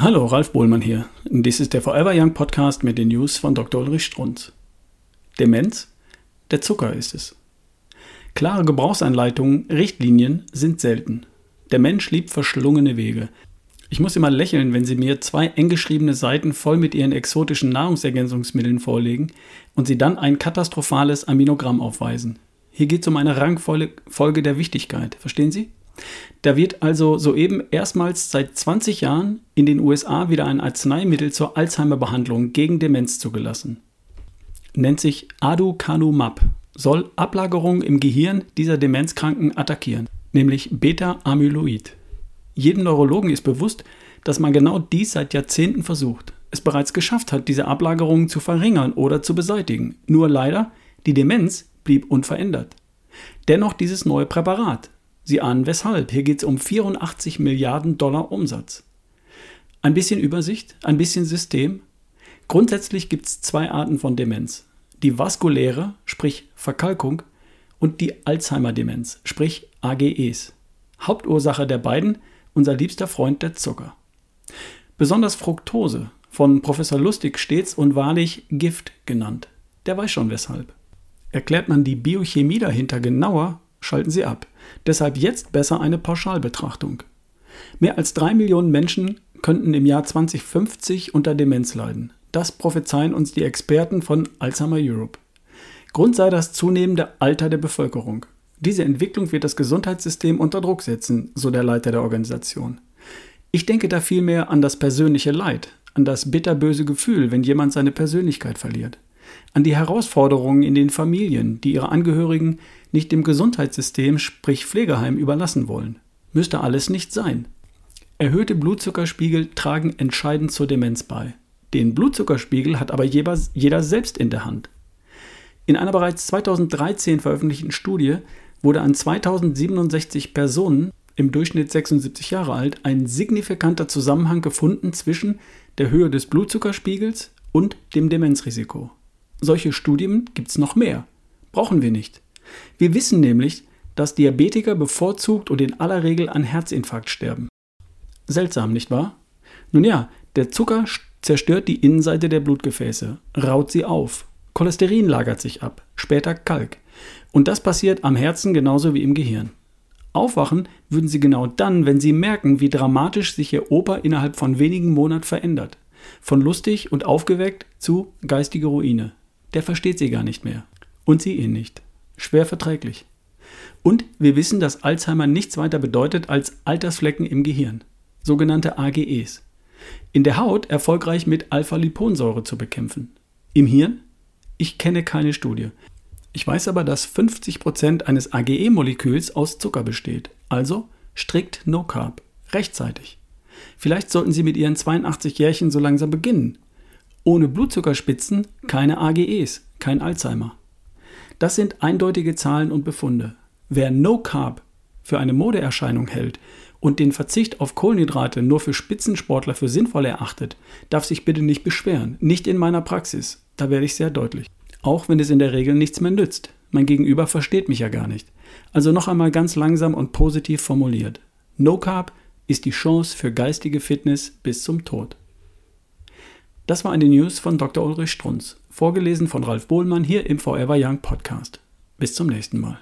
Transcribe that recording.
Hallo, Ralf Bohlmann hier. Dies ist der Forever Young Podcast mit den News von Dr. Ulrich Strunz. Demenz? Der Zucker ist es. Klare Gebrauchsanleitungen, Richtlinien sind selten. Der Mensch liebt verschlungene Wege. Ich muss immer lächeln, wenn Sie mir zwei eng geschriebene Seiten voll mit Ihren exotischen Nahrungsergänzungsmitteln vorlegen und Sie dann ein katastrophales Aminogramm aufweisen. Hier geht es um eine Rangfolge der Wichtigkeit. Verstehen Sie? Da wird also soeben erstmals seit 20 Jahren in den USA wieder ein Arzneimittel zur Alzheimer-Behandlung gegen Demenz zugelassen. Nennt sich Aducanumab, soll Ablagerungen im Gehirn dieser Demenzkranken attackieren, nämlich Beta-Amyloid. Jedem Neurologen ist bewusst, dass man genau dies seit Jahrzehnten versucht, es bereits geschafft hat, diese Ablagerungen zu verringern oder zu beseitigen. Nur leider, die Demenz blieb unverändert. Dennoch dieses neue Präparat, Sie ahnen weshalb. Hier geht es um 84 Milliarden Dollar Umsatz. Ein bisschen Übersicht, ein bisschen System. Grundsätzlich gibt es zwei Arten von Demenz. Die vaskuläre, sprich Verkalkung, und die Alzheimer-Demenz, sprich AGEs. Hauptursache der beiden, unser liebster Freund der Zucker. Besonders Fructose, von Professor Lustig stets und wahrlich Gift genannt. Der weiß schon weshalb. Erklärt man die Biochemie dahinter genauer, schalten Sie ab. Deshalb jetzt besser eine Pauschalbetrachtung. Mehr als drei Millionen Menschen könnten im Jahr 2050 unter Demenz leiden. Das prophezeien uns die Experten von Alzheimer Europe. Grund sei das zunehmende Alter der Bevölkerung. Diese Entwicklung wird das Gesundheitssystem unter Druck setzen, so der Leiter der Organisation. Ich denke da vielmehr an das persönliche Leid, an das bitterböse Gefühl, wenn jemand seine Persönlichkeit verliert an die Herausforderungen in den Familien, die ihre Angehörigen nicht dem Gesundheitssystem, sprich Pflegeheim, überlassen wollen. Müsste alles nicht sein. Erhöhte Blutzuckerspiegel tragen entscheidend zur Demenz bei. Den Blutzuckerspiegel hat aber jeder selbst in der Hand. In einer bereits 2013 veröffentlichten Studie wurde an 2067 Personen im Durchschnitt 76 Jahre alt ein signifikanter Zusammenhang gefunden zwischen der Höhe des Blutzuckerspiegels und dem Demenzrisiko. Solche Studien gibt es noch mehr. Brauchen wir nicht. Wir wissen nämlich, dass Diabetiker bevorzugt und in aller Regel an Herzinfarkt sterben. Seltsam, nicht wahr? Nun ja, der Zucker zerstört die Innenseite der Blutgefäße, raut sie auf. Cholesterin lagert sich ab, später Kalk. Und das passiert am Herzen genauso wie im Gehirn. Aufwachen würden sie genau dann, wenn sie merken, wie dramatisch sich ihr Opa innerhalb von wenigen Monaten verändert. Von lustig und aufgeweckt zu geistige Ruine der versteht sie gar nicht mehr. Und sie ihn nicht. Schwer verträglich. Und wir wissen, dass Alzheimer nichts weiter bedeutet als Altersflecken im Gehirn, sogenannte AGEs. In der Haut erfolgreich mit Alpha-Liponsäure zu bekämpfen. Im Hirn? Ich kenne keine Studie. Ich weiß aber, dass 50% eines AGE-Moleküls aus Zucker besteht. Also strikt No Carb. Rechtzeitig. Vielleicht sollten Sie mit Ihren 82 Jährchen so langsam beginnen. Ohne Blutzuckerspitzen keine AGEs, kein Alzheimer. Das sind eindeutige Zahlen und Befunde. Wer No Carb für eine Modeerscheinung hält und den Verzicht auf Kohlenhydrate nur für Spitzensportler für sinnvoll erachtet, darf sich bitte nicht beschweren. Nicht in meiner Praxis. Da werde ich sehr deutlich. Auch wenn es in der Regel nichts mehr nützt. Mein Gegenüber versteht mich ja gar nicht. Also noch einmal ganz langsam und positiv formuliert. No Carb ist die Chance für geistige Fitness bis zum Tod. Das war eine News von Dr. Ulrich Strunz, vorgelesen von Ralf Bohlmann hier im Forever Young Podcast. Bis zum nächsten Mal.